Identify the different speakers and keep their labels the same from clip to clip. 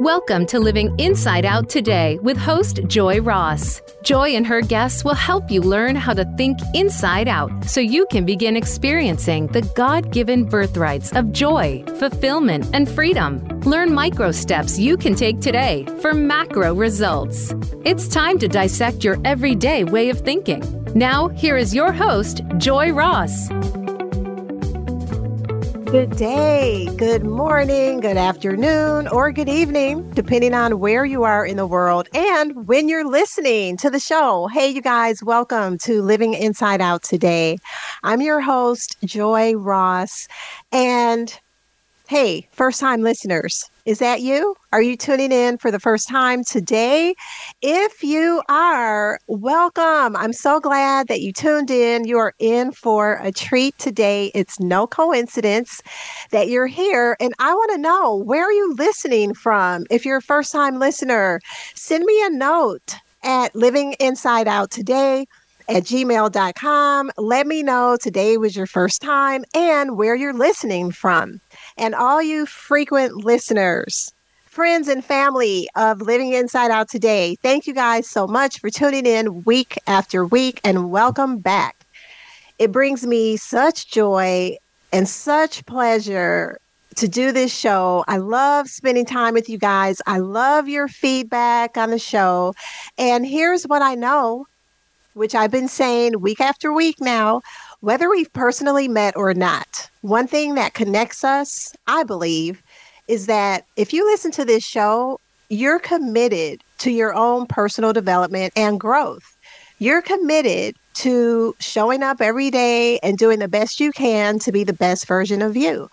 Speaker 1: Welcome to Living Inside Out today with host Joy Ross. Joy and her guests will help you learn how to think inside out so you can begin experiencing the God given birthrights of joy, fulfillment, and freedom. Learn micro steps you can take today for macro results. It's time to dissect your everyday way of thinking. Now, here is your host, Joy Ross.
Speaker 2: Good day, good morning, good afternoon, or good evening, depending on where you are in the world and when you're listening to the show. Hey, you guys, welcome to Living Inside Out today. I'm your host, Joy Ross. And hey, first time listeners, is that you? Are you tuning in for the first time today? If you are, welcome. I'm so glad that you tuned in. You are in for a treat today. It's no coincidence that you're here. And I want to know where are you listening from? If you're a first time listener, send me a note at Living Inside Out Today at gmail.com. Let me know today was your first time and where you're listening from. And all you frequent listeners, friends and family of Living Inside Out today, thank you guys so much for tuning in week after week and welcome back. It brings me such joy and such pleasure to do this show. I love spending time with you guys. I love your feedback on the show. And here's what I know, which I've been saying week after week now whether we've personally met or not, one thing that connects us, I believe, is that if you listen to this show, you're committed to your own personal development and growth. You're committed to showing up every day and doing the best you can to be the best version of you.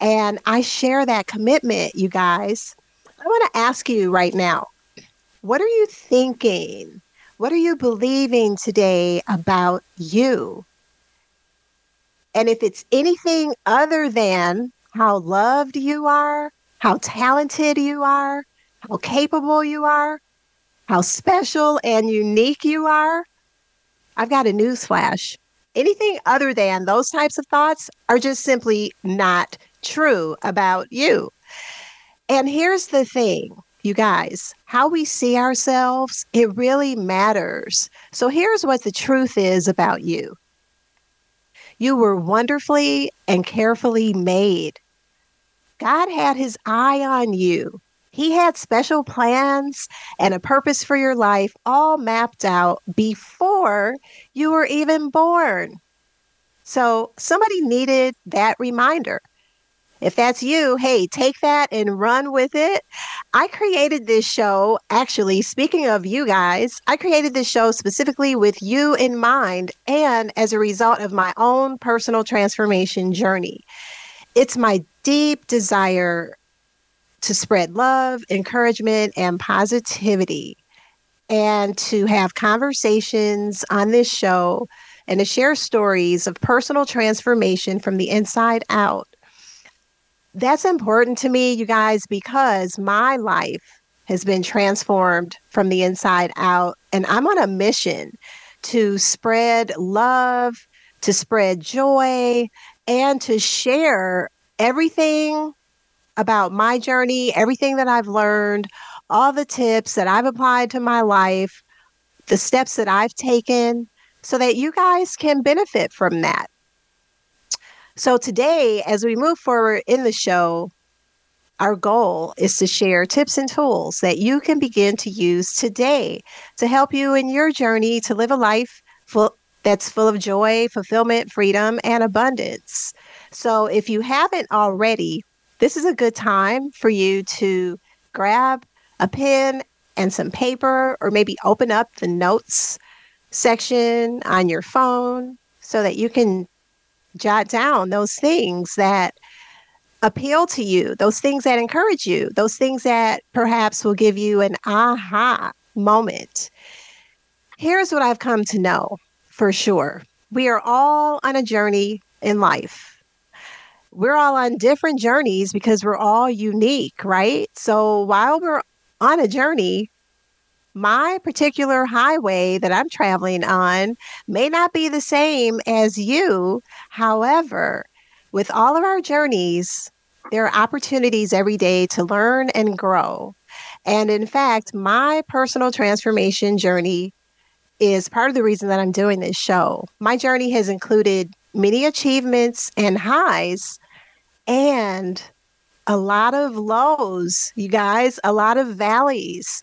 Speaker 2: And I share that commitment, you guys. I want to ask you right now what are you thinking? What are you believing today about you? And if it's anything other than how loved you are, how talented you are, how capable you are, how special and unique you are, I've got a newsflash. Anything other than those types of thoughts are just simply not true about you. And here's the thing, you guys how we see ourselves, it really matters. So here's what the truth is about you you were wonderfully and carefully made. God had his eye on you. He had special plans and a purpose for your life all mapped out before you were even born. So somebody needed that reminder. If that's you, hey, take that and run with it. I created this show, actually, speaking of you guys, I created this show specifically with you in mind and as a result of my own personal transformation journey. It's my deep desire to spread love, encouragement, and positivity, and to have conversations on this show and to share stories of personal transformation from the inside out that's important to me, you guys, because my life has been transformed from the inside out. And I'm on a mission to spread love, to spread joy, and to share everything about my journey, everything that I've learned, all the tips that I've applied to my life, the steps that I've taken, so that you guys can benefit from that. So today, as we move forward in the show, our goal is to share tips and tools that you can begin to use today to help you in your journey to live a life full, that's full of joy, fulfillment, freedom, and abundance. So if you haven't already, this is a good time for you to grab a pen and some paper, or maybe open up the notes section on your phone so that you can jot down those things that appeal to you, those things that encourage you, those things that perhaps will give you an aha moment. Here's what I've come to know for sure we are all on a journey in life. We're all on different journeys because we're all unique, right? So while we're on a journey, my particular highway that I'm traveling on may not be the same as you. However, with all of our journeys, There are opportunities every day to learn and grow. And in fact, my personal transformation journey is part of the reason that I'm doing this show. My journey has included many achievements and highs and a lot of lows, you guys, a lot of valleys.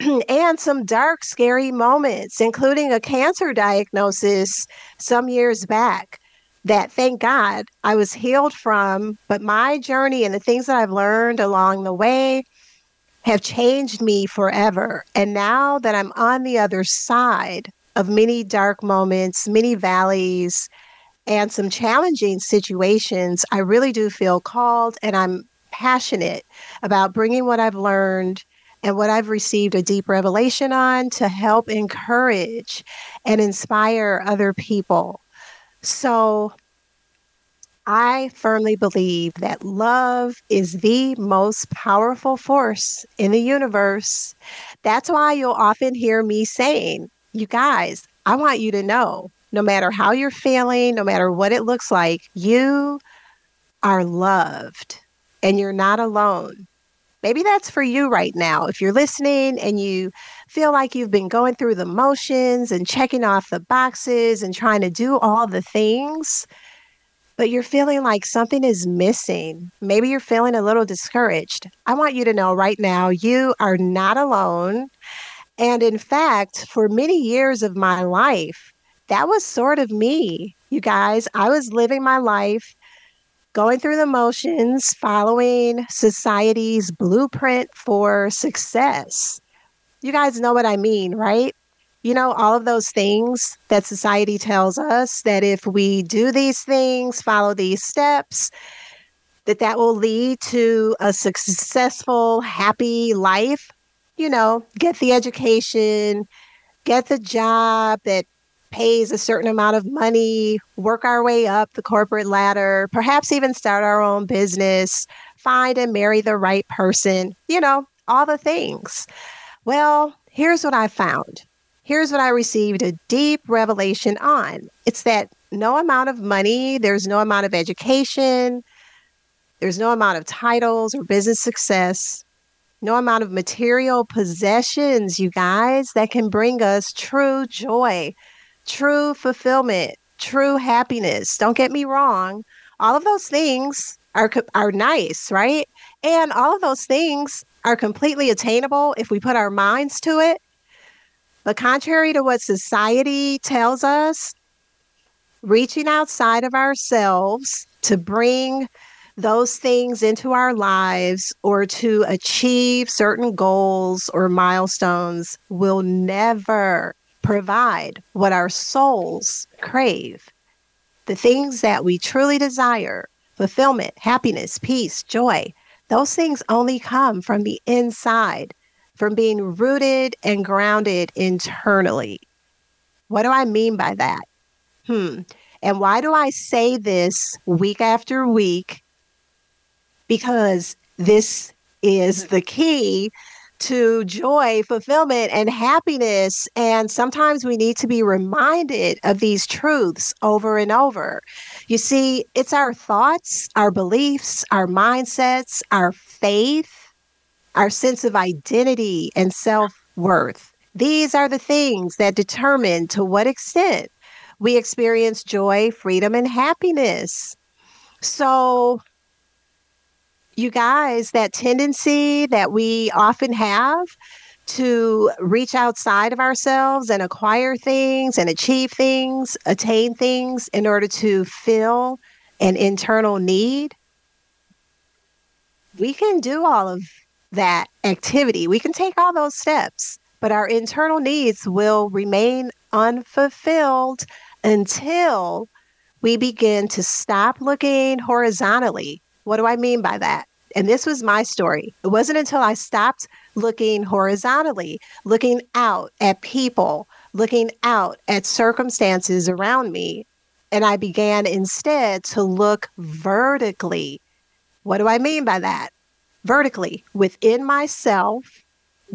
Speaker 2: and some dark, scary moments, including a cancer diagnosis some years back that thank God I was healed from. But my journey and the things that I've learned along the way have changed me forever. And now that I'm on the other side of many dark moments, many valleys, and some challenging situations, I really do feel called and I'm passionate about bringing what I've learned and what I've received a deep revelation on to help encourage and inspire other people. So I firmly believe that love is the most powerful force in the universe. That's why you'll often hear me saying, You guys, I want you to know no matter how you're feeling, no matter what it looks like, you are loved and you're not alone. Maybe that's for you right now. If you're listening and you feel like you've been going through the motions and checking off the boxes and trying to do all the things, but you're feeling like something is missing. Maybe you're feeling a little discouraged. I want you to know right now you are not alone. And in fact, for many years of my life, that was sort of me. You guys, I was living my life going through the motions, following society's blueprint for success. You guys know what I mean, right? You know, all of those things that society tells us that if we do these things, follow these steps, that that will lead to a successful, happy life. You know, get the education, get the job that pays a certain amount of money, work our way up the corporate ladder, perhaps even start our own business, find and marry the right person, you know, all the things. Well, here's what I found. Here's what I received a deep revelation on. It's that no amount of money, there's no amount of education, there's no amount of titles or business success, no amount of material possessions, you guys, that can bring us true joy, true fulfillment, true happiness. Don't get me wrong. All of those things are are nice, right? And all of those things are completely attainable if we put our minds to it. But contrary to what society tells us, reaching outside of ourselves to bring those things into our lives or to achieve certain goals or milestones will never provide what our souls crave. The things that we truly desire fulfillment, happiness, peace, joy those things only come from the inside, from being rooted and grounded internally. What do I mean by that? Hmm. And why do I say this week after week? Because this is the key to joy, fulfillment, and happiness. And sometimes we need to be reminded of these truths over and over. You see, it's our thoughts, our beliefs, our mindsets, our faith, our sense of identity and self worth. These are the things that determine to what extent we experience joy, freedom, and happiness. So, you guys, that tendency that we often have to reach outside of ourselves and acquire things and achieve things, attain things in order to fill an internal need, we can do all of that activity. We can take all those steps, but our internal needs will remain unfulfilled until we begin to stop looking horizontally what do I mean by that? And this was my story. It wasn't until I stopped looking horizontally, looking out at people, looking out at circumstances around me, and I began instead to look vertically. What do I mean by that? Vertically, within myself,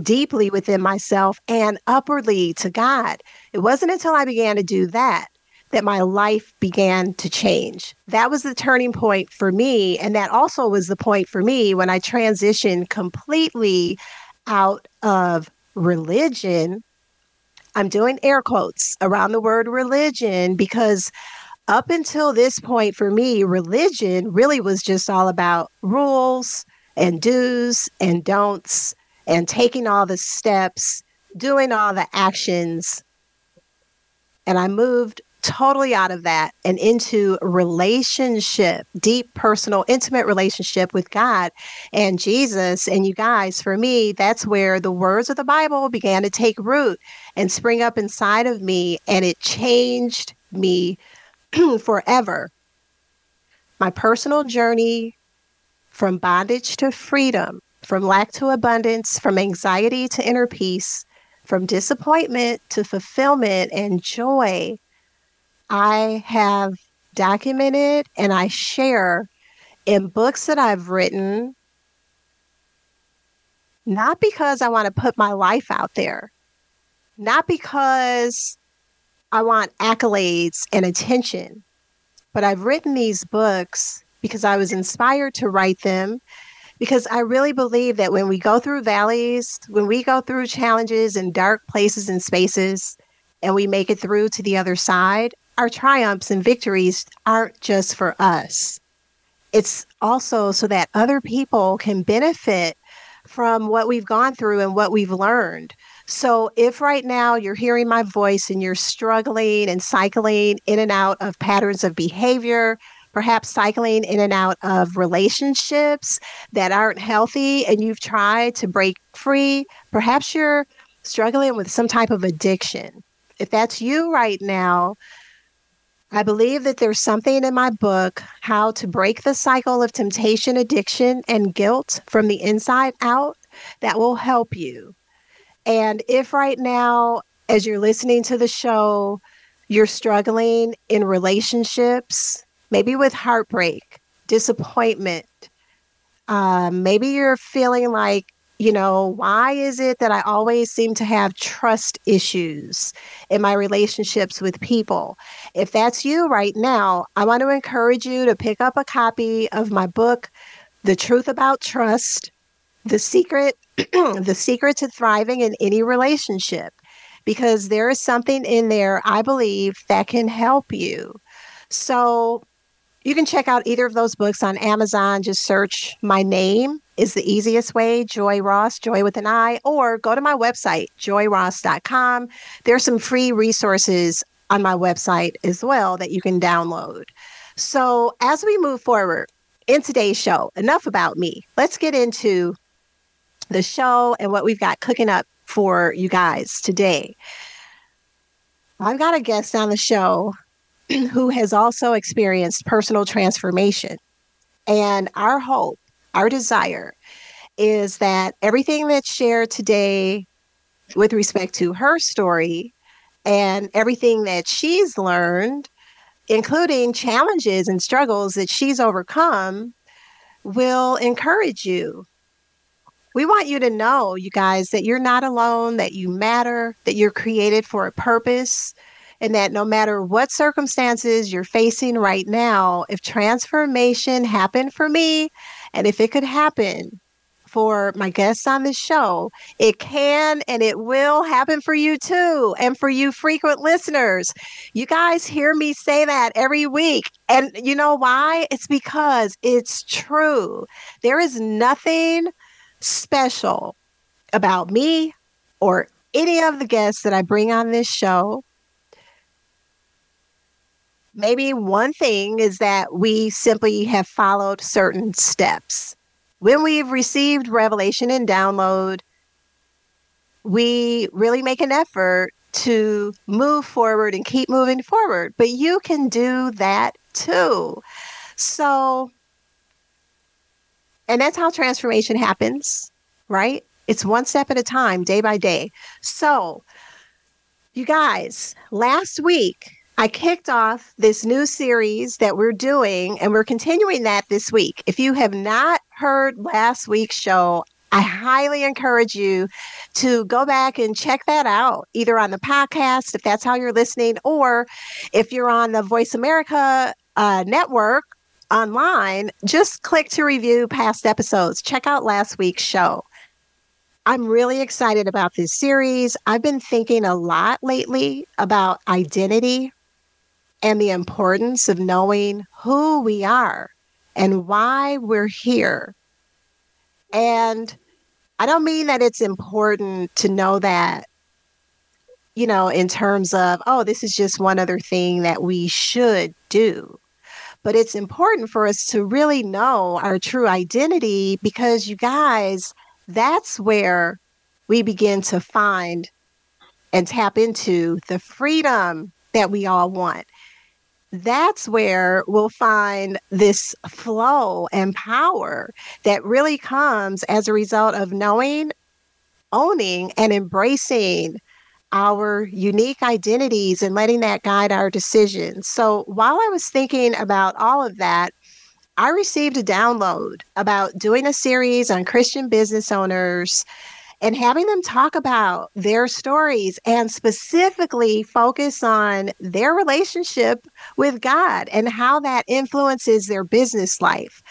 Speaker 2: deeply within myself, and upwardly to God. It wasn't until I began to do that that my life began to change. That was the turning point for me. And that also was the point for me when I transitioned completely out of religion. I'm doing air quotes around the word religion because up until this point for me, religion really was just all about rules and do's and don'ts and taking all the steps, doing all the actions. And I moved totally out of that and into relationship, deep, personal, intimate relationship with God and Jesus. And you guys, for me, that's where the words of the Bible began to take root and spring up inside of me. And it changed me forever. My personal journey from bondage to freedom, from lack to abundance, from anxiety to inner peace, from disappointment to fulfillment and joy I have documented and I share in books that I've written, not because I want to put my life out there, not because I want accolades and attention, but I've written these books because I was inspired to write them. Because I really believe that when we go through valleys, when we go through challenges and dark places and spaces, and we make it through to the other side, our triumphs and victories aren't just for us. It's also so that other people can benefit from what we've gone through and what we've learned. So, if right now you're hearing my voice and you're struggling and cycling in and out of patterns of behavior, perhaps cycling in and out of relationships that aren't healthy, and you've tried to break free, perhaps you're struggling with some type of addiction. If that's you right now, I believe that there's something in my book, How to Break the Cycle of Temptation, Addiction, and Guilt from the Inside Out, that will help you. And if right now, as you're listening to the show, you're struggling in relationships, maybe with heartbreak, disappointment, uh, maybe you're feeling like you know, why is it that I always seem to have trust issues in my relationships with people? If that's you right now, I want to encourage you to pick up a copy of my book, The Truth About Trust, The Secret, The Secret to Thriving in Any Relationship, because there is something in there I believe that can help you. So you can check out either of those books on Amazon. Just search my name is the easiest way, Joy Ross, Joy with an I, or go to my website, joyross.com. There's some free resources on my website as well that you can download. So, as we move forward in today's show, enough about me. Let's get into the show and what we've got cooking up for you guys today. I've got a guest on the show who has also experienced personal transformation. And our hope our desire is that everything that's shared today with respect to her story and everything that she's learned, including challenges and struggles that she's overcome, will encourage you. We want you to know, you guys, that you're not alone, that you matter, that you're created for a purpose, and that no matter what circumstances you're facing right now, if transformation happened for me, and if it could happen for my guests on the show, it can and it will happen for you too. And for you frequent listeners, you guys hear me say that every week. And you know why? It's because it's true. There is nothing special about me or any of the guests that I bring on this show maybe one thing is that we simply have followed certain steps. When we've received revelation and download, we really make an effort to move forward and keep moving forward. But you can do that too. So, and that's how transformation happens, right? It's one step at a time, day by day. So, you guys, last week I kicked off this new series that we're doing, and we're continuing that this week. If you have not heard last week's show, I highly encourage you to go back and check that out, either on the podcast, if that's how you're listening, or if you're on the Voice America uh, network online, just click to review past episodes. Check out last week's show. I'm really excited about this series. I've been thinking a lot lately about identity and the importance of knowing who we are and why we're here. And I don't mean that it's important to know that, you know, in terms of, oh, this is just one other thing that we should do. But it's important for us to really know our true identity because you guys, that's where we begin to find and tap into the freedom that we all want. That's where we'll find this flow and power that really comes as a result of knowing, owning, and embracing our unique identities and letting that guide our decisions. So while I was thinking about all of that, I received a download about doing a series on Christian business owners and having them talk about their stories and specifically focus on their relationship with God and how that influences their business life.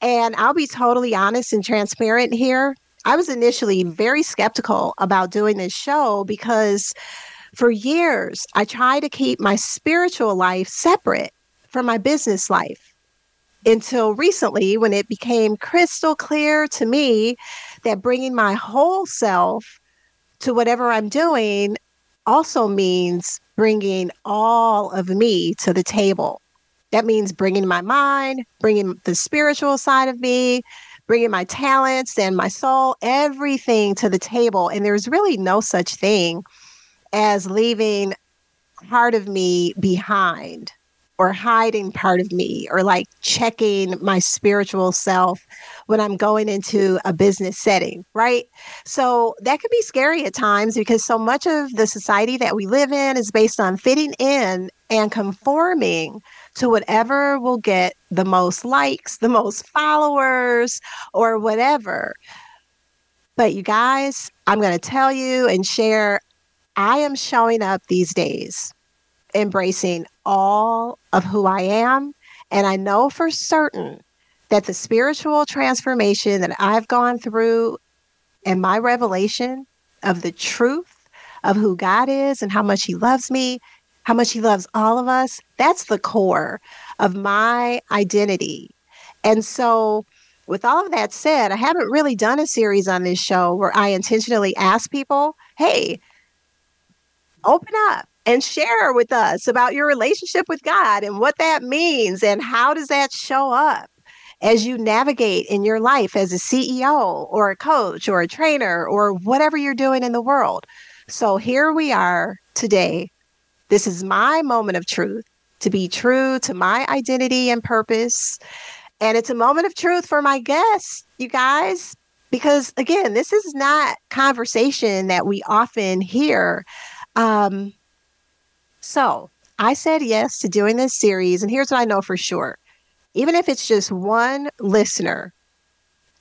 Speaker 2: And I'll be totally honest and transparent here. I was initially very skeptical about doing this show because for years I tried to keep my spiritual life separate from my business life until recently when it became crystal clear to me that bringing my whole self to whatever I'm doing also means bringing all of me to the table. That means bringing my mind, bringing the spiritual side of me, bringing my talents and my soul, everything to the table. And there's really no such thing as leaving part of me behind or hiding part of me or like checking my spiritual self when I'm going into a business setting, right? So that can be scary at times because so much of the society that we live in is based on fitting in and conforming to whatever will get the most likes, the most followers, or whatever. But you guys, I'm going to tell you and share I am showing up these days embracing all of who I am. And I know for certain that the spiritual transformation that I've gone through and my revelation of the truth of who God is and how much He loves me, how much He loves all of us, that's the core of my identity. And so, with all of that said, I haven't really done a series on this show where I intentionally ask people, hey, open up and share with us about your relationship with God and what that means and how does that show up as you navigate in your life as a CEO or a coach or a trainer or whatever you're doing in the world. So here we are today. This is my moment of truth to be true to my identity and purpose. And it's a moment of truth for my guests, you guys, because again, this is not conversation that we often hear. Um, so I said yes to doing this series. And here's what I know for sure even if it's just one listener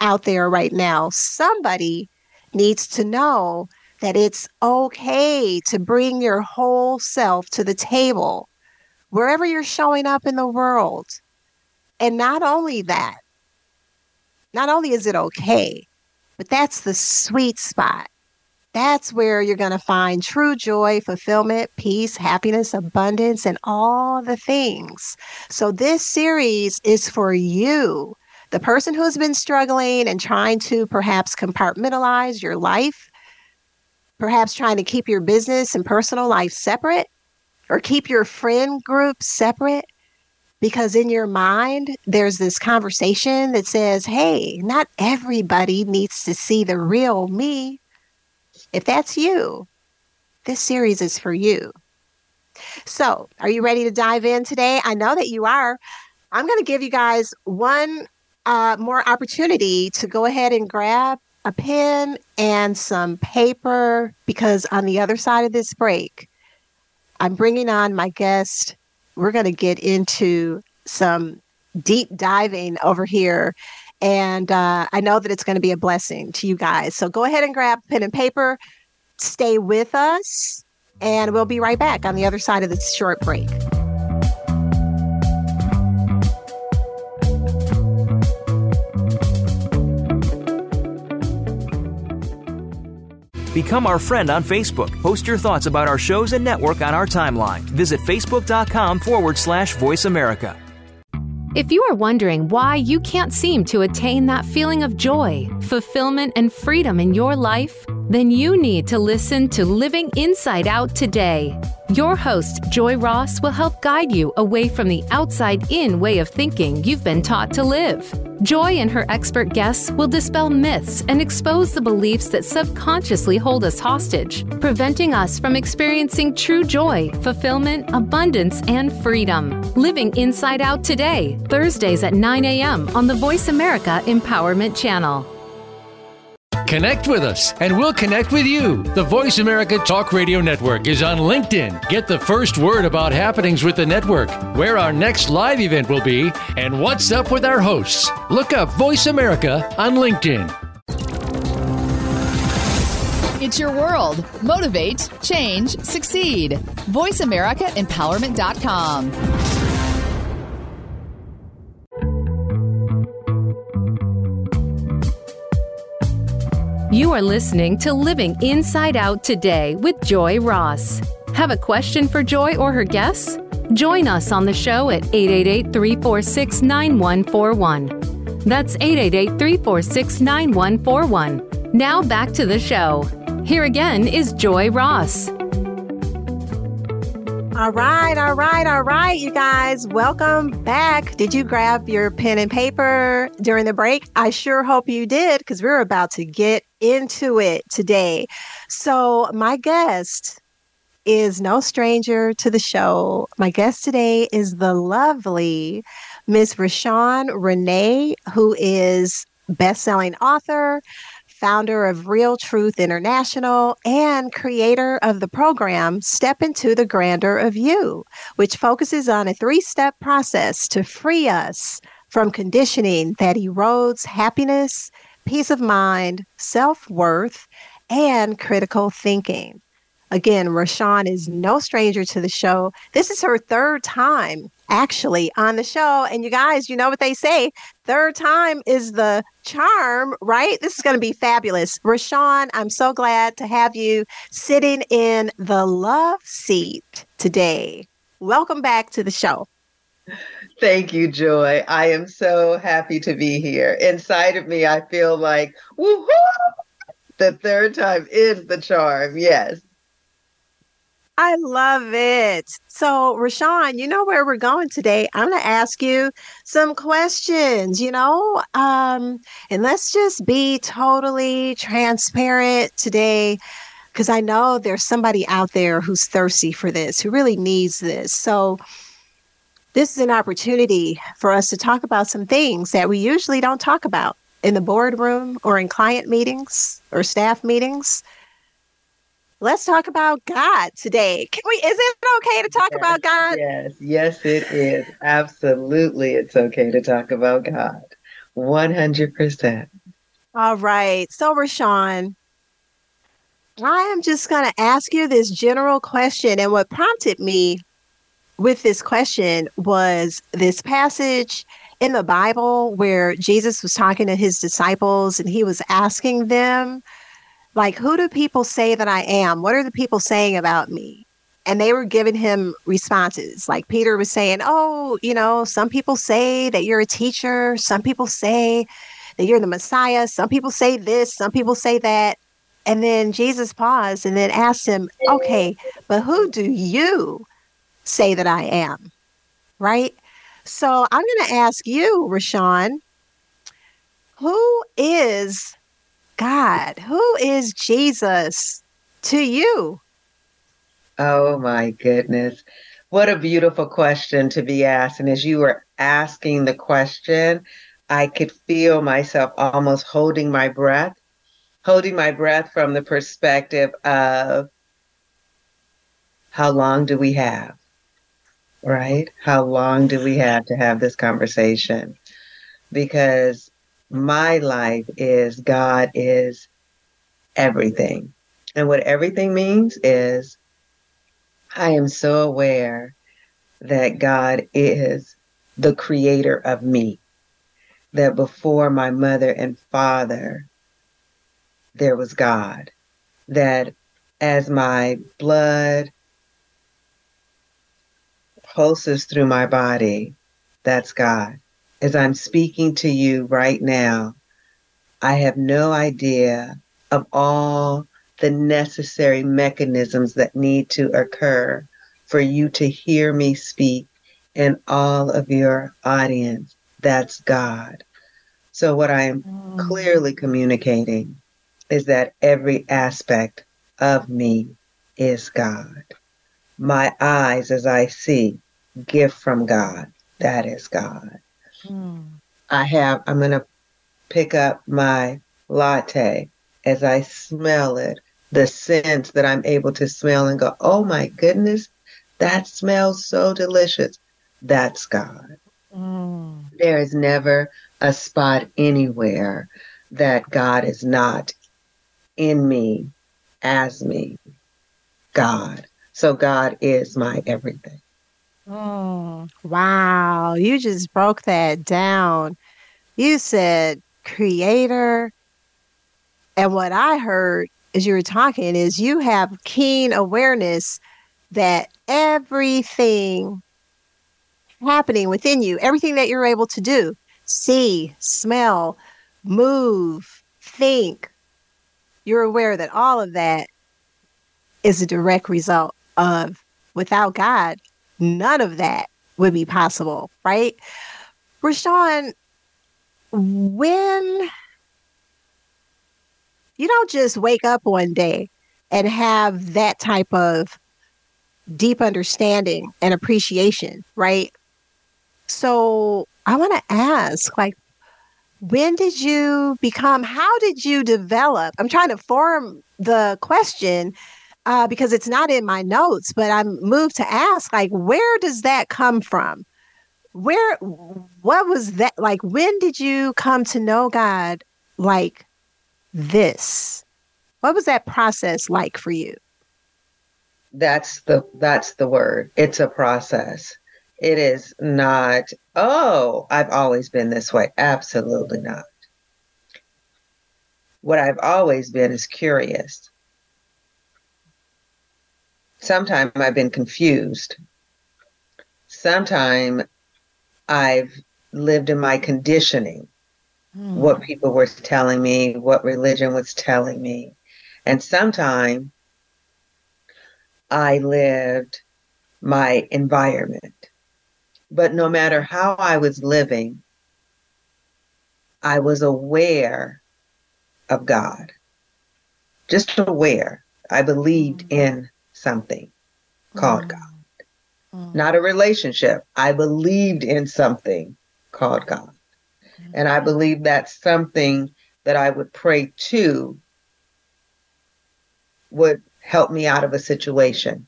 Speaker 2: out there right now, somebody needs to know that it's okay to bring your whole self to the table wherever you're showing up in the world. And not only that, not only is it okay, but that's the sweet spot. That's where you're going to find true joy, fulfillment, peace, happiness, abundance, and all the things. So, this series is for you, the person who's been struggling and trying to perhaps compartmentalize your life, perhaps trying to keep your business and personal life separate, or keep your friend group separate. Because in your mind, there's this conversation that says, hey, not everybody needs to see the real me. If that's you, this series is for you. So, are you ready to dive in today? I know that you are. I'm going to give you guys one uh, more opportunity to go ahead and grab a pen and some paper because on the other side of this break, I'm bringing on my guest. We're going to get into some deep diving over here And uh, I know that it's going to be a blessing to you guys. So go ahead and grab pen and paper, stay with us, and we'll be right back on the other side of this short break.
Speaker 3: Become our friend on Facebook. Post your thoughts about our shows and network on our timeline. Visit facebook.com forward slash voice America.
Speaker 1: If you are wondering why you can't seem to attain that feeling of joy, fulfillment, and freedom in your life, then you need to listen to Living Inside Out today. Your host, Joy Ross, will help guide you away from the outside in way of thinking you've been taught to live. Joy and her expert guests will dispel myths and expose the beliefs that subconsciously hold us hostage, preventing us from experiencing true joy, fulfillment, abundance, and freedom. Living Inside Out today, Thursdays at 9 a.m. on the Voice America Empowerment Channel.
Speaker 4: Connect with us, and we'll connect with you. The Voice America Talk Radio Network is on LinkedIn. Get the first word about happenings with the network, where our next live event will be, and what's up with our hosts. Look up Voice America on LinkedIn.
Speaker 5: It's your world. Motivate, change, succeed. VoiceAmericaEmpowerment.com.
Speaker 1: You are listening to Living Inside Out today with Joy Ross. Have a question for Joy or her guests? Join us on the show at 888 346 9141. That's 888 346 9141. Now back to the show. Here again is Joy Ross.
Speaker 2: All right, all right, all right, you guys, welcome back. Did you grab your pen and paper during the break? I sure hope you did because we're about to get into it today. So, my guest is no stranger to the show. My guest today is the lovely Miss RaShawn Renee, who is best-selling author, founder of Real Truth International, and creator of the program Step Into the Grandeur of You, which focuses on a three step process to free us from conditioning that erodes happiness, peace of mind, self worth, and critical thinking. Again, RaShawn is no stranger to the show. This is her third time actually on the show. And you guys, you know what they say third time is the charm, right? This is going to be fabulous. RaShawn, I'm so glad to have you sitting in the love seat today. Welcome back to the show.
Speaker 6: Thank you, Joy. I am so happy to be here. Inside of me, I feel like, woohoo! The third time is the charm. Yes.
Speaker 2: I love it. So, RaShawn, you know where we're going today. I'm going to ask you some questions, you know, um, and let's just be totally transparent today because I know there's somebody out there who's thirsty for this, who really needs this. So, this is an opportunity for us to talk about some things that we usually don't talk about in the boardroom or in client meetings or staff meetings let's talk about God today. Can we is it okay to talk
Speaker 6: yes,
Speaker 2: about God?
Speaker 6: Yes, yes it is. Absolutely it's okay to talk about God. 100%.
Speaker 2: All right. So RaShawn, I am just going to ask you this general question and what prompted me with this question was this passage in the Bible where Jesus was talking to his disciples and he was asking them like, who do people say that I am? What are the people saying about me? And they were giving him responses. Like Peter was saying, Oh, you know, some people say that you're a teacher. Some people say that you're the Messiah. Some people say this. Some people say that. And then Jesus paused and then asked him, Okay, but who do you say that I am? Right? So I'm going to ask you, RaShawn, who is God? Who is Jesus to you?
Speaker 6: Oh my goodness. What a beautiful question to be asked. And as you were asking the question, I could feel myself almost holding my breath, holding my breath from the perspective of how long do we have? Right? How long do we have to have this conversation? Because my life is God is everything. And what everything means is I am so aware that God is the creator of me. That before my mother and father, there was God. That as my blood pulses through my body, that's God. As I'm speaking to you right now, I have no idea of all the necessary mechanisms that need to occur for you to hear me speak and all of your audience. That's God. So, what I am mm. clearly communicating is that every aspect of me is God. My eyes, as I see, gift from God. That is God. I have, I'm going to pick up my latte as I smell it, the scent that I'm able to smell and go, oh my goodness, that smells so delicious. That's God. Mm. There is never a spot anywhere that God is not in me, as me, God. So God is my everything.
Speaker 2: Mm, wow. You just broke that down. You said creator. And what I heard as you were talking is you have keen awareness that everything happening within you, everything that you're able to do, see, smell, move, think, you're aware that all of that is a direct result of without God, none of that would be possible, right? RaShawn, when you don't just wake up one day and have that type of deep understanding and appreciation, right? So I want to ask, like, when did you become, how did you develop? I'm trying to form the question uh, because it's not in my notes, but I'm moved to ask, like, where does that come from? Where, what was that? Like, when did you come to know God like this? What was that process like for you?
Speaker 6: That's the that's the word. It's a process. It is not, oh, I've always been this way. Absolutely not. What I've always been is curious. Sometimes I've been confused. Sometimes I've lived in my conditioning, mm. what people were telling me, what religion was telling me. And sometimes I lived my environment. But no matter how I was living, I was aware of God. Just aware. I believed mm. in something called mm. God. Mm. Not a relationship. I believed in something called God. Mm. And I believe that's something that I would pray to would help me out of a situation.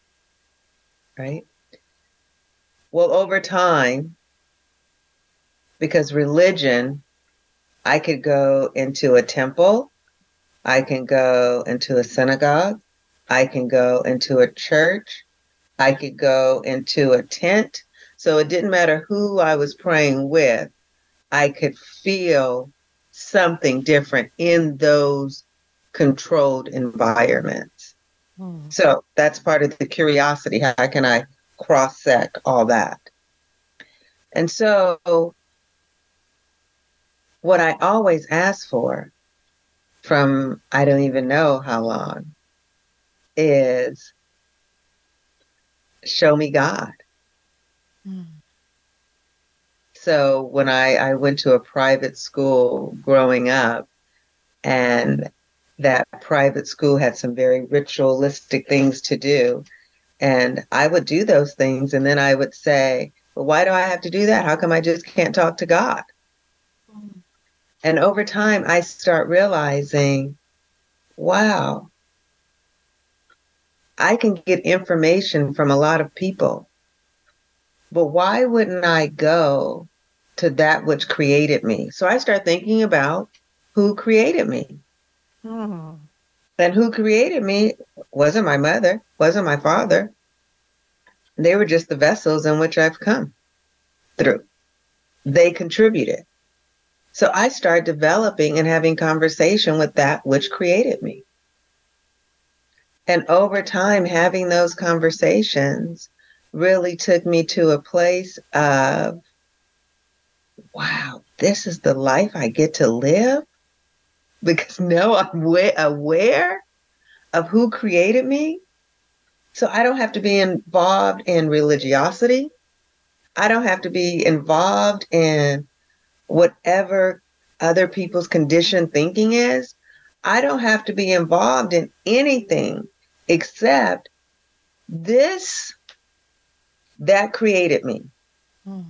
Speaker 6: Right? Well, over time, because religion, I could go into a temple, I can go into a synagogue, I can go into a church, I could go into a tent. So it didn't matter who I was praying with, I could feel something different in those controlled environments. Hmm. So that's part of the curiosity. How can I cross sec all that. And so, what I always ask for from I don't even know how long is show me God. Mm. So when I, I went to a private school growing up, and that private school had some very ritualistic things to do, and I would do those things. And then I would say, well, why do I have to do that? How come I just can't talk to God? Mm. And over time, I start realizing, wow, I can get information from a lot of people. But why wouldn't I go to that which created me. So I start thinking about who created me.
Speaker 2: Hmm.
Speaker 6: And who created me wasn't my mother, wasn't my father. They were just the vessels in which I've come through. They contributed. So I start developing and having conversation with that which created me. And over time, having those conversations really took me to a place of, wow, this is the life I get to live because now I'm aware of who created me. So I don't have to be involved in religiosity. I don't have to be involved in whatever other people's conditioned thinking is. I don't have to be involved in anything except this that created me mm.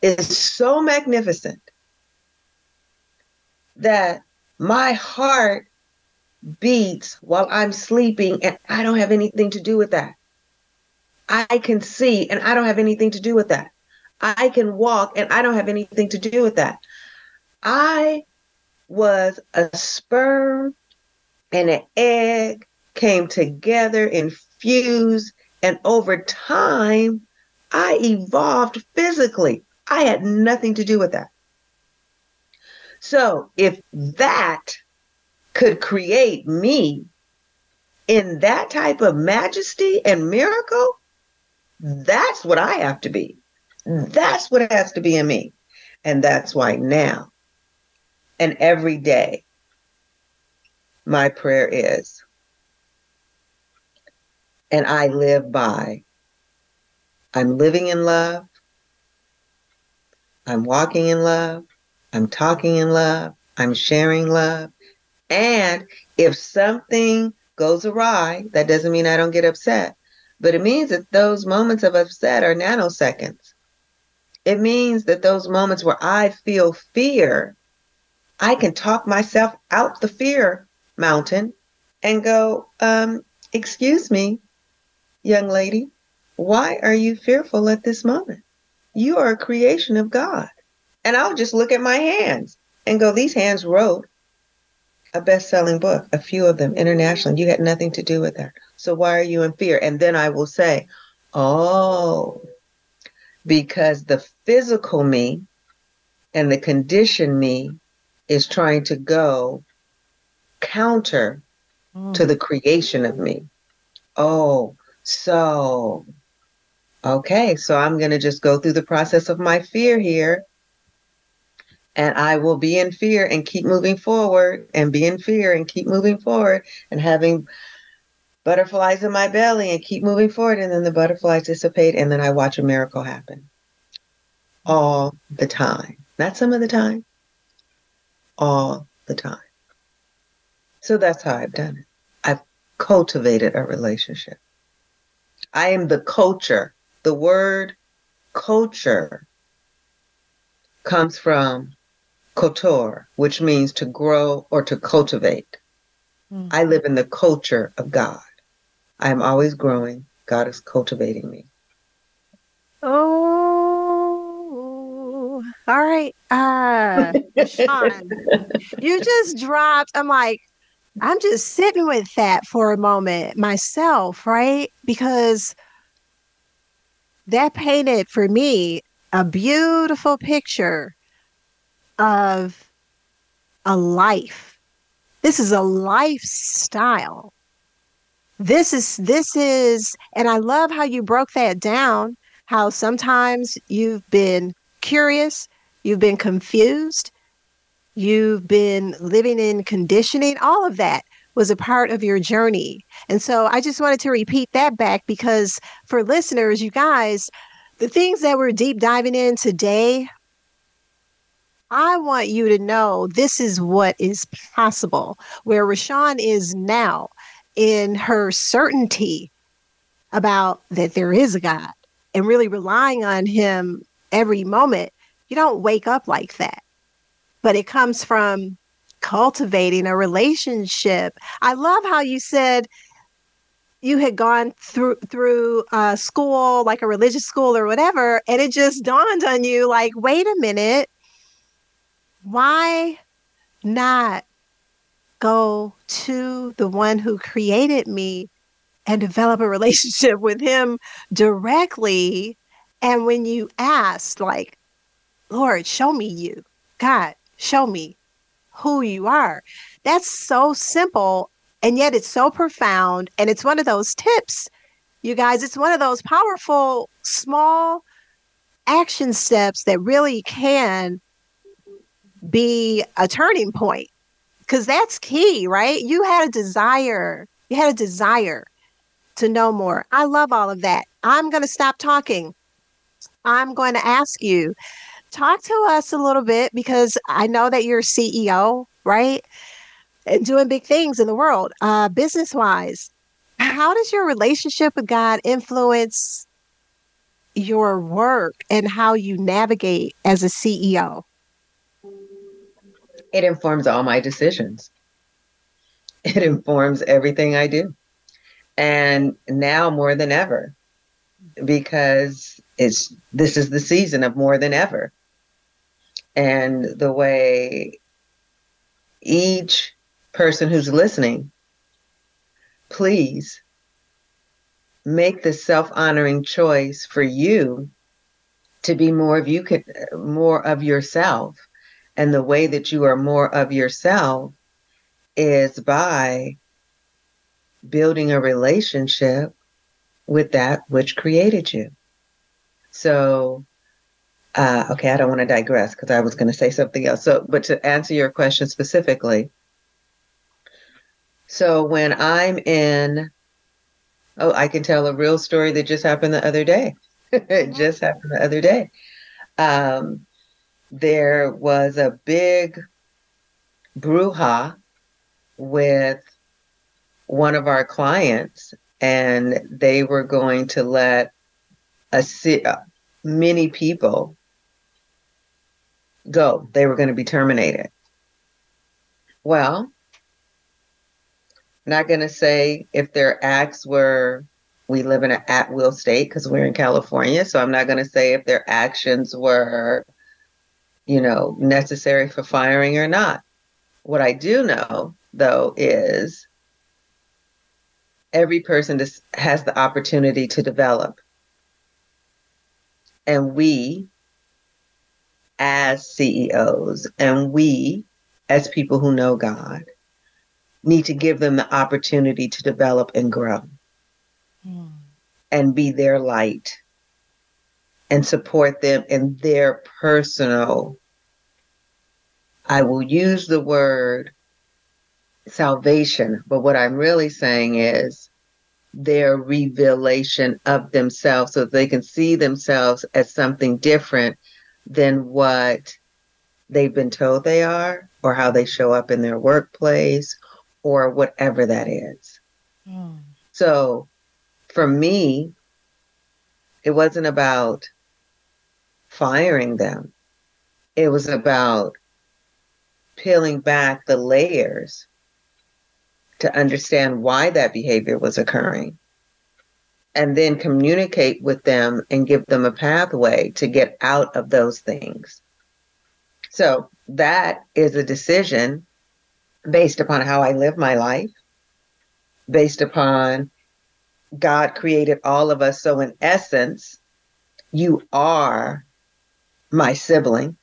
Speaker 6: is so magnificent that my heart beats while I'm sleeping and I don't have anything to do with that. I can see and I don't have anything to do with that. I can walk and I don't have anything to do with that. I was a sperm and an egg came together, and fused. and over time, I evolved physically. I had nothing to do with that. So if that could create me in that type of majesty and miracle, that's what I have to be. That's what has to be in me. And that's why now and every day, my prayer is, and I live by, I'm living in love, I'm walking in love, I'm talking in love. I'm sharing love. And if something goes awry, that doesn't mean I don't get upset, but it means that those moments of upset are nanoseconds. It means that those moments where I feel fear, I can talk myself out the fear mountain and go, um, excuse me, young lady, why are you fearful at this moment? You are a creation of God. And I'll just look at my hands and go, these hands wrote a best selling book, a few of them internationally. You had nothing to do with that. So why are you in fear? And then I will say, oh, because the physical me and the conditioned me is trying to go counter mm. to the creation of me. Oh, so, okay, so I'm going to just go through the process of my fear here and I will be in fear and keep moving forward and be in fear and keep moving forward and having butterflies in my belly and keep moving forward. And then the butterflies dissipate and then I watch a miracle happen all the time. Not some of the time, all the time. So that's how I've done it. I've cultivated a relationship. I am the culture. The word culture comes from kotor, which means to grow or to cultivate. Mm-hmm. I live in the culture of God. I am always growing. God is cultivating me.
Speaker 2: Oh, all right. Uh, Sean, you just dropped. I'm like, I'm just sitting with that for a moment myself, right? Because that painted for me a beautiful picture of a life. This is a lifestyle. This is, this is, and I love how you broke that down. How sometimes you've been curious, you've been confused, you've been living in conditioning, all of that was a part of your journey. And so I just wanted to repeat that back because for listeners, you guys, the things that we're deep diving in today I want you to know this is what is possible, where RaShawn is now in her certainty about that there is a God and really relying on Him every moment. You don't wake up like that, but it comes from cultivating a relationship. I love how you said you had gone through through a school like a religious school or whatever and it just dawned on you like wait a minute. Why not go to the one who created me and develop a relationship with him directly? And when you asked like lord show me you god show me who you are that's so simple and yet it's so profound. And it's one of those tips, you guys, it's one of those powerful, small action steps that really can be a turning point. Because that's key, right? You had a desire, you had a desire to know more. I love all of that. I'm going to stop talking. I'm going to ask you, talk to us a little bit because I know that you're CEO, right? and doing big things in the world, uh, business wise. How does your relationship with God influence your work and how you navigate as a CEO?
Speaker 6: It informs all my decisions. It informs everything I do. And now more than ever, because it's this is the season of more than ever. And the way each person who's listening, please make the self-honoring choice for you to be more of you more of yourself. And the way that you are more of yourself is by building a relationship with that which created you. So uh, okay i don't want to digress because i was going to say something else so but to answer your question specifically so when I'm in, oh, I can tell a real story that just happened the other day. it just happened the other day. Um, there was a big brouhaha with one of our clients, and they were going to let a uh, many people go. They were going to be terminated. Well, not going to say if their acts were, we live in an at will state because we're in California. So I'm not going to say if their actions were, you know, necessary for firing or not. What I do know, though, is every person has the opportunity to develop. And we, as CEOs, and we, as people who know God, need to give them the opportunity to develop and grow mm. and be their light and support them in their personal I will use the word salvation, but what I'm really saying is their revelation of themselves so they can see themselves as something different than what they've been told they are or how they show up in their workplace or whatever that is. Mm. So for me, it wasn't about firing them, it was about peeling back the layers to understand why that behavior was occurring and then communicate with them and give them a pathway to get out of those things. So that is a decision based upon how I live my life, based upon God created all of us. So, in essence, you are my sibling.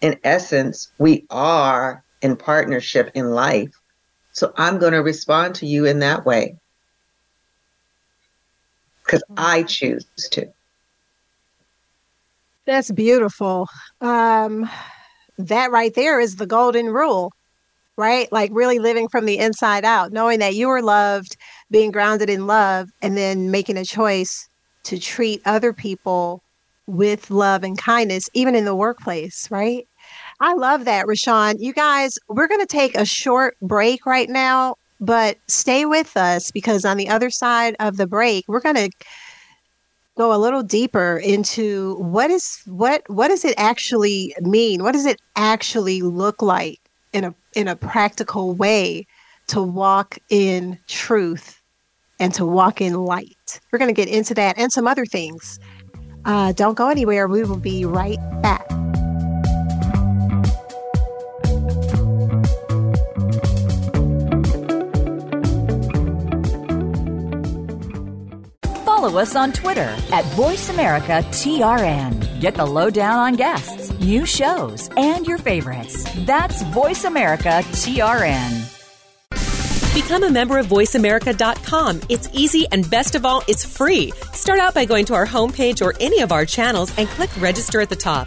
Speaker 6: In essence, we are in partnership in life. So, I'm going to respond to you in that way because I choose to.
Speaker 2: That's beautiful. Um, that right there is the golden rule right? Like really living from the inside out, knowing that you are loved, being grounded in love, and then making a choice to treat other people with love and kindness, even in the workplace, right? I love that, RaShawn. You guys, we're going to take a short break right now, but stay with us because on the other side of the break, we're going to go a little deeper into what is what what does it actually mean? What does it actually look like in a in a practical way to walk in truth and to walk in light. We're going to get into that and some other things. Uh, don't go anywhere. We will be right back.
Speaker 7: Follow us on Twitter at VoiceAmericaTRN. Get the lowdown on guests, new shows, and your favorites. That's VoiceAmericaTRN.
Speaker 8: Become a member of VoiceAmerica.com. It's easy and best of all, it's free. Start out by going to our homepage or any of our channels and click register at the top.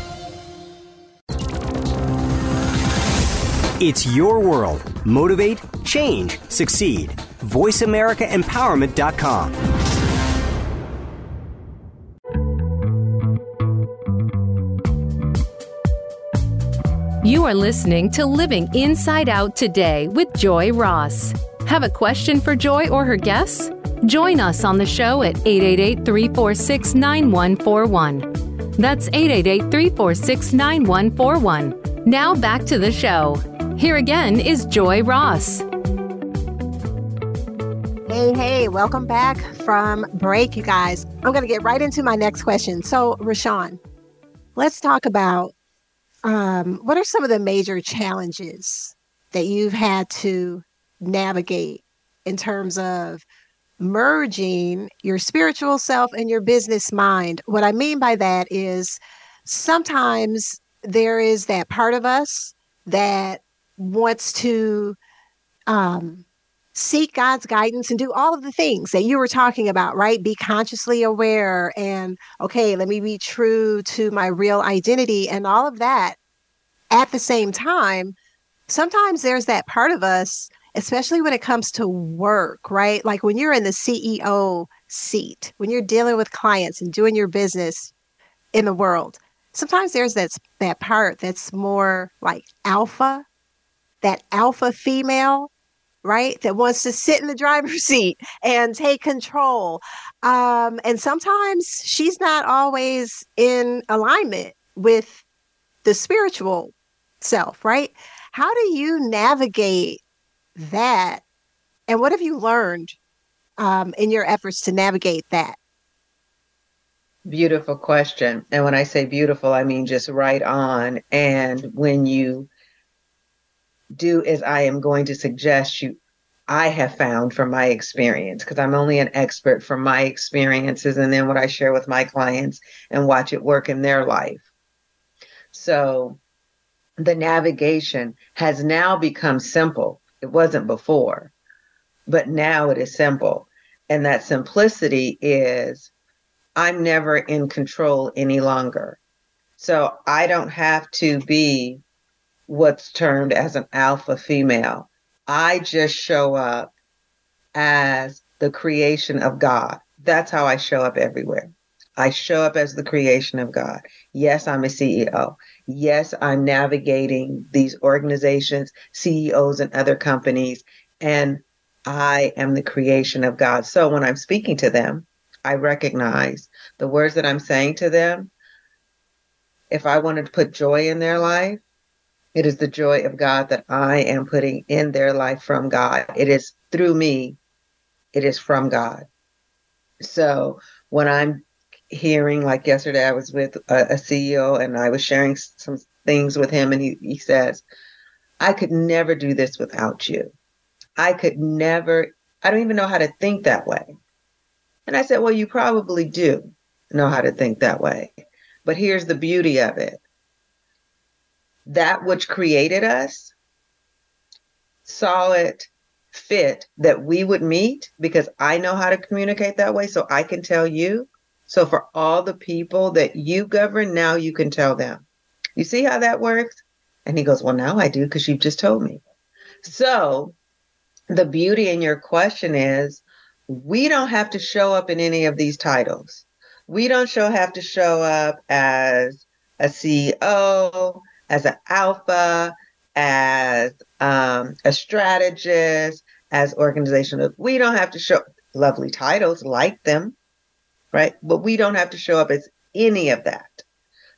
Speaker 9: It's your world. Motivate, change, succeed. VoiceAmericaEmpowerment.com.
Speaker 1: You are listening to Living Inside Out today with Joy Ross. Have a question for Joy or her guests? Join us on the show at 888 346 9141. That's 888 346 9141. Now back to the show. Here again is Joy Ross.
Speaker 2: Hey, hey, welcome back from break, you guys. I'm going to get right into my next question. So, RaShawn, let's talk about um, what are some of the major challenges that you've had to navigate in terms of merging your spiritual self and your business mind? What I mean by that is sometimes there is that part of us that wants to um, seek God's guidance and do all of the things that you were talking about, right? Be consciously aware and, okay, let me be true to my real identity and all of that. At the same time, sometimes there's that part of us, especially when it comes to work, right? Like when you're in the CEO seat, when you're dealing with clients and doing your business in the world, sometimes there's that, that part that's more like alpha, that alpha female right? That wants to sit in the driver's seat and take control. Um, and sometimes she's not always in alignment with the spiritual self, right? How do you navigate that? And what have you learned um, in your efforts to navigate that?
Speaker 6: Beautiful question. And when I say beautiful, I mean just right on. And when you do as I am going to suggest you I have found from my experience, because I'm only an expert from my experiences and then what I share with my clients and watch it work in their life. So the navigation has now become simple. It wasn't before, but now it is simple. And that simplicity is I'm never in control any longer. So I don't have to be what's termed as an alpha female. I just show up as the creation of God. That's how I show up everywhere. I show up as the creation of God. Yes, I'm a CEO. Yes, I'm navigating these organizations, CEOs, and other companies, and I am the creation of God. So when I'm speaking to them, I recognize the words that I'm saying to them. If I wanted to put joy in their life, it is the joy of God that I am putting in their life from God. It is through me, it is from God. So when I'm hearing, like yesterday, I was with a, a CEO and I was sharing some things with him, and he, he says, I could never do this without you. I could never, I don't even know how to think that way. And I said, Well, you probably do know how to think that way. But here's the beauty of it that which created us saw it fit that we would meet because I know how to communicate that way. So I can tell you. So for all the people that you govern, now you can tell them. You see how that works? And he goes, Well, now I do because you've just told me. So the beauty in your question is we don't have to show up in any of these titles. We don't show have to show up as a CEO, as an alpha, as um, a strategist, as organizational. We don't have to show lovely titles, like them, right? But we don't have to show up as any of that.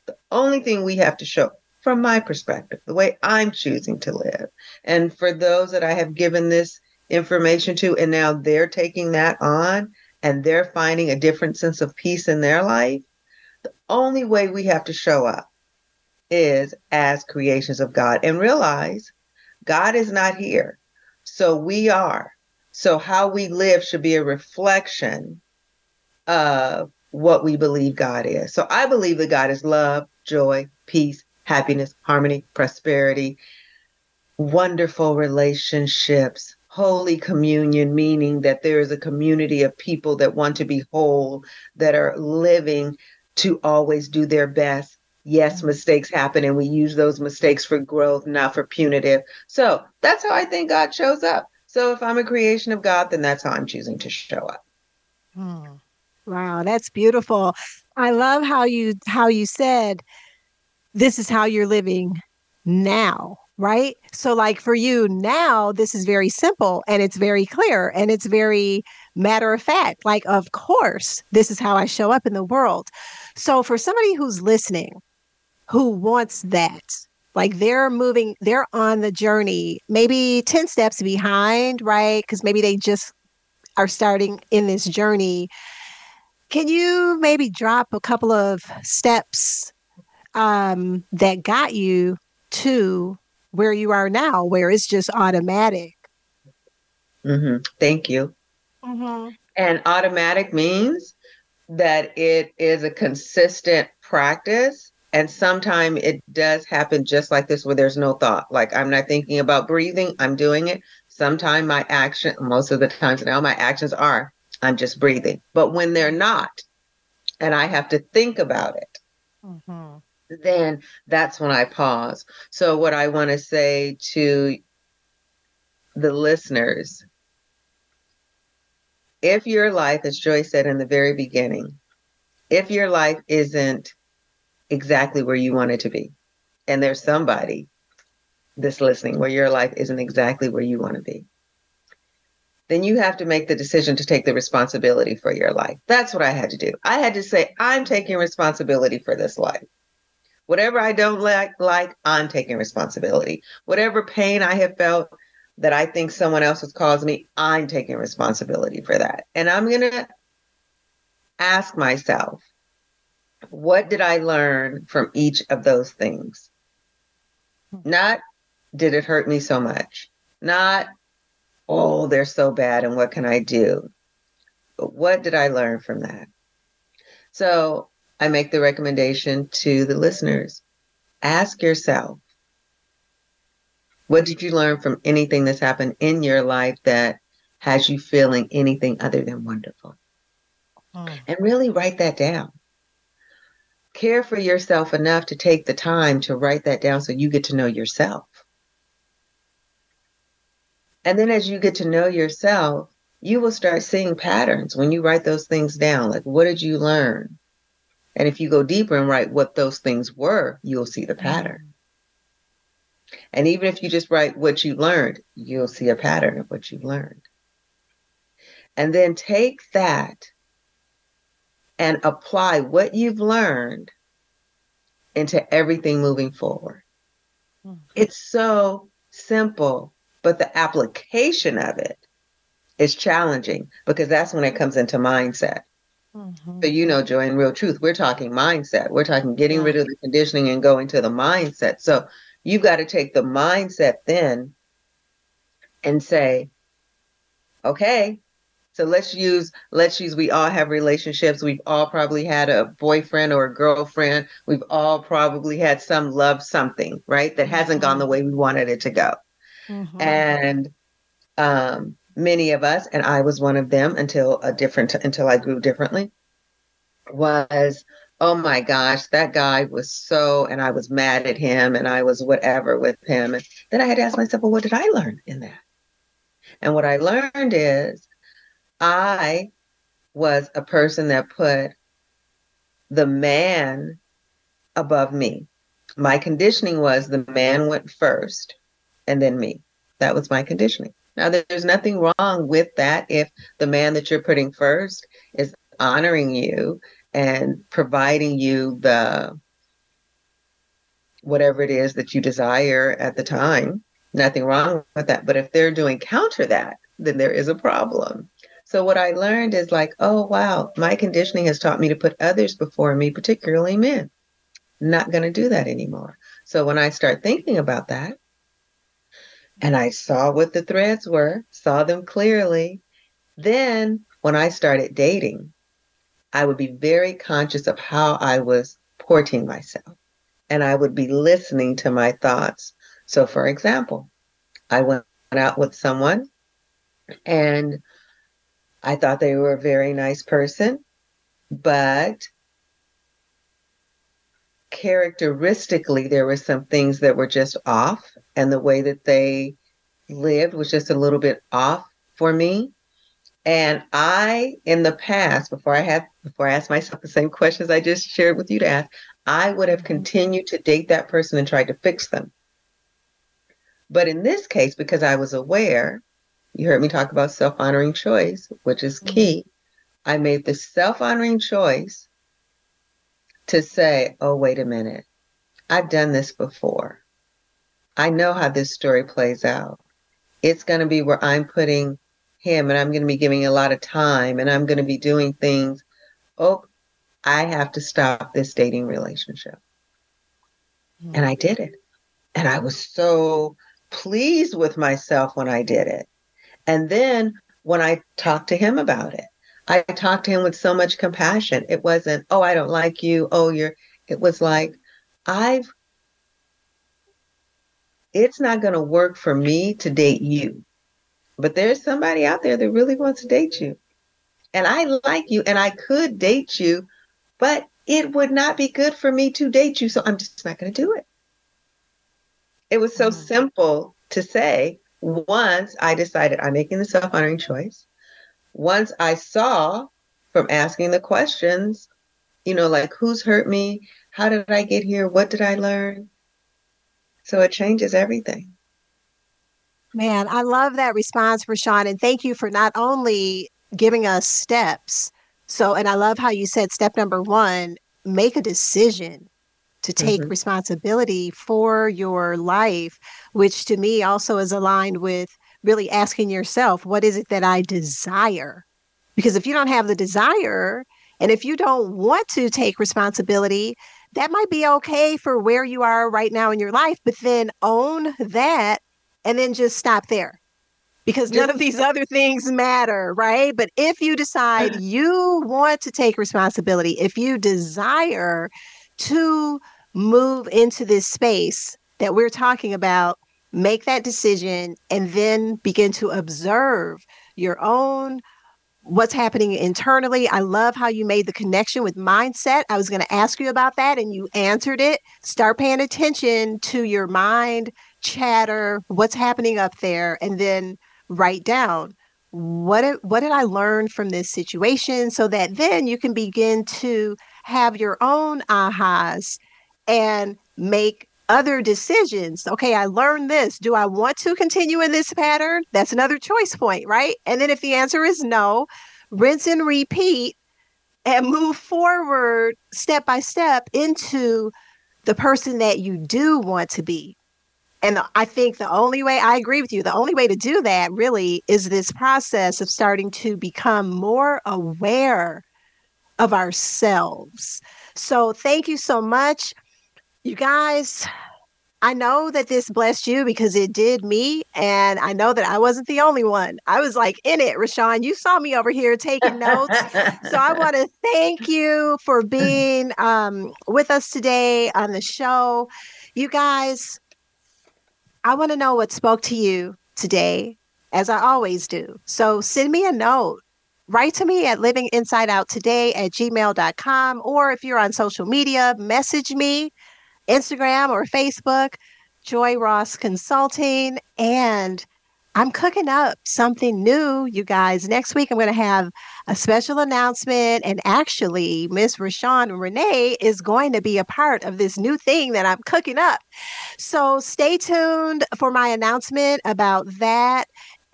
Speaker 6: The only thing we have to show, from my perspective, the way I'm choosing to live, and for those that I have given this information to, and now they're taking that on and they're finding a different sense of peace in their life, the only way we have to show up is as creations of God and realize God is not here. So we are. So how we live should be a reflection of what we believe God is. So I believe that God is love, joy, peace, happiness, harmony, prosperity, wonderful relationships, holy communion, meaning that there is a community of people that want to be whole, that are living to always do their best. Yes, mistakes happen, and we use those mistakes for growth, not for punitive. So that's how I think God shows up. So if I'm a creation of God, then that's how I'm choosing to show up.
Speaker 2: Hmm. Wow, that's beautiful. I love how you how you said this is how you're living now right? So, like for you now, this is very simple and it's very clear and it's very matter of fact. Like, of course, this is how I show up in the world. So, for somebody who's listening, who wants that, like they're moving, they're on the journey, maybe 10 steps behind, right? Because maybe they just are starting in this journey. Can you maybe drop a couple of steps um, that got you to where you are now, where it's just automatic.
Speaker 6: Mm-hmm. Thank you. Mm-hmm. And automatic means that it is a consistent practice. And sometimes it does happen just like this, where there's no thought. Like I'm not thinking about breathing, I'm doing it. Sometimes my action, most of the times now, my actions are I'm just breathing. But when they're not, and I have to think about it, mm-hmm then that's when I pause. So, what I want to say to the listeners if your life, as Joy said in the very beginning, if your life isn't exactly where you want it to be, and there's somebody that's listening where your life isn't exactly where you want to be, then you have to make the decision to take the responsibility for your life. That's what I had to do. I had to say, I'm taking responsibility for this life. Whatever I don't like, like I'm taking responsibility. Whatever pain I have felt that I think someone else has caused me, I'm taking responsibility for that. And I'm going to ask myself, what did I learn from each of those things? Hmm. Not did it hurt me so much? Not, oh, they're so bad and what can I do? But what did I learn from that? So I make the recommendation to the listeners ask yourself, what did you learn from anything that's happened in your life that has you feeling anything other than wonderful? Oh. And really write that down. Care for yourself enough to take the time to write that down so you get to know yourself. And then as you get to know yourself, you will start seeing patterns when you write those things down. Like, what did you learn? And if you go deeper and write what those things were, you'll see the mm-hmm. pattern. And even if you just write what you learned, you'll see a pattern of what you learned. And then take that and apply what you've learned into everything moving forward. Mm-hmm. It's so simple, but the application of it is challenging because that's when it comes into mindset. Mm-hmm. So you know, Joy, in real truth, we're talking mindset. We're talking getting rid of the conditioning and going to the mindset. So you've got to take the mindset then and say, okay, so let's use let's use we all have relationships. We've all probably had a boyfriend or a girlfriend. We've all probably had some love something, right? That hasn't gone the mm-hmm. way we wanted it to go. Mm-hmm. And um, many of us, and I was one of them until a different until I grew differently, was oh my gosh, that guy was so, and I was mad at him and I was whatever with him. And then I had to ask myself, well, what did I learn in that? And what I learned is I was a person that put the man above me. My conditioning was the man went first and then me. That was my conditioning. Now, there's nothing wrong with that if the man that you're putting first is honoring you and providing you the whatever it is that you desire at the time. Nothing wrong with that. But if they're doing counter that, then there is a problem. So what I learned is like, oh wow, my conditioning has taught me to put others before me, particularly men. not going to do that anymore. So when I start thinking about that, and I saw what the threads were, saw them clearly, then when I started dating, I would be very conscious of how I was porting myself. And I would be listening to my thoughts. So, for example, I went out with someone and I thought they were a very nice person, but characteristically, there were some things that were just off, and the way that they lived was just a little bit off for me. And I, in the past, before I had, before I asked myself the same questions I just shared with you to ask, I would have mm-hmm. continued to date that person and tried to fix them. But in this case, because I was aware, you heard me talk about self honoring choice, which is mm-hmm. key. I made the self honoring choice to say, oh, wait a minute. I've done this before. I know how this story plays out. It's going to be where I'm putting him and I'm going to be giving a lot of time and I'm going to be doing things. Oh, I have to stop this dating relationship. Mm-hmm. And I did it. And I was so pleased with myself when I did it. And then when I talked to him about it, I talked to him with so much compassion. It wasn't, oh, I don't like you. Oh, you're, it was like, I've, it's not going to work for me to date you but there's somebody out there that really wants to date you. And I like you and I could date you, but it would not be good for me to date you. So I'm just not going to do it. It was so mm-hmm. simple to say once I decided I'm making the self honoring choice. Once I saw from asking the questions, you know, like who's hurt me? How did I get here? What did I learn? So it changes everything.
Speaker 2: Man, I love that response, RaShawn. And thank you for not only giving us steps. So, and I love how you said step number one make a decision to take mm-hmm. responsibility for your life, which to me also is aligned with really asking yourself, what is it that I desire? Because if you don't have the desire, and if you don't want to take responsibility, that might be okay for where you are right now in your life, but then own that and then just stop there because none of these other things matter, right? But if you decide you want to take responsibility, if you desire to move into this space that we're talking about, make that decision and then begin to observe your own what's happening internally. I love how you made the connection with mindset. I was going to ask you about that and you answered it. Start paying attention to your mind, chatter, what's happening up there, and then write down what did, what did I learn from this situation so that then you can begin to have your own ahas and make other decisions. Okay, I learned this. Do I want to continue in this pattern? That's another choice point, right? And then if the answer is no, rinse and repeat and move forward step by step into the person that you do want to be. And I think the only way I agree with you, the only way to do that really is this process of starting to become more aware of ourselves. So thank you so much. You guys, I know that this blessed you because it did me. And I know that I wasn't the only one. I was like in it, RaShawn. You saw me over here taking notes. so I want to thank you for being um, with us today on the show. You guys, I want to know what spoke to you today, as I always do. So send me a note. Write to me at livinginsideouttoday at gmail.com. Or if you're on social media, message me, Instagram or Facebook, Joy Ross Consulting. And I'm cooking up something new, you guys. Next week, I'm going to have a special announcement. And actually, Miss RaShawn Renee is going to be a part of this new thing that I'm cooking up. So stay tuned for my announcement about that.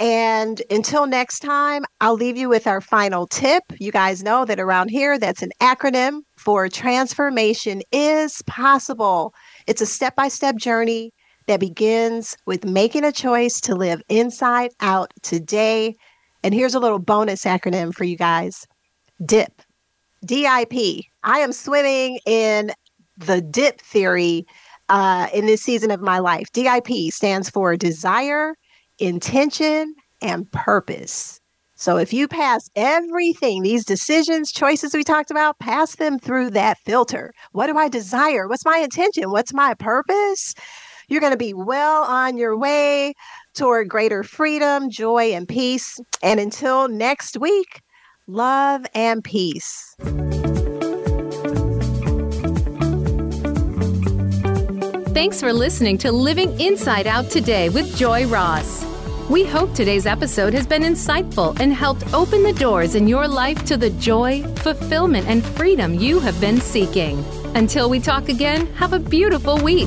Speaker 2: And until next time, I'll leave you with our final tip. You guys know that around here, that's an acronym for transformation is possible. It's a step by step journey that begins with making a choice to live inside out today. And here's a little bonus acronym for you guys DIP. DIP. I am swimming in the DIP theory uh, in this season of my life. DIP stands for desire, intention, and purpose. So if you pass everything, these decisions, choices we talked about, pass them through that filter. What do I desire? What's my intention? What's my purpose? You're going to be well on your way toward greater freedom, joy, and peace. And until next week, love and peace.
Speaker 1: Thanks for listening to Living Inside Out today with Joy Ross. We hope today's episode has been insightful and helped open the doors in your life to the joy, fulfillment, and freedom you have been seeking. Until we talk again, have a beautiful week.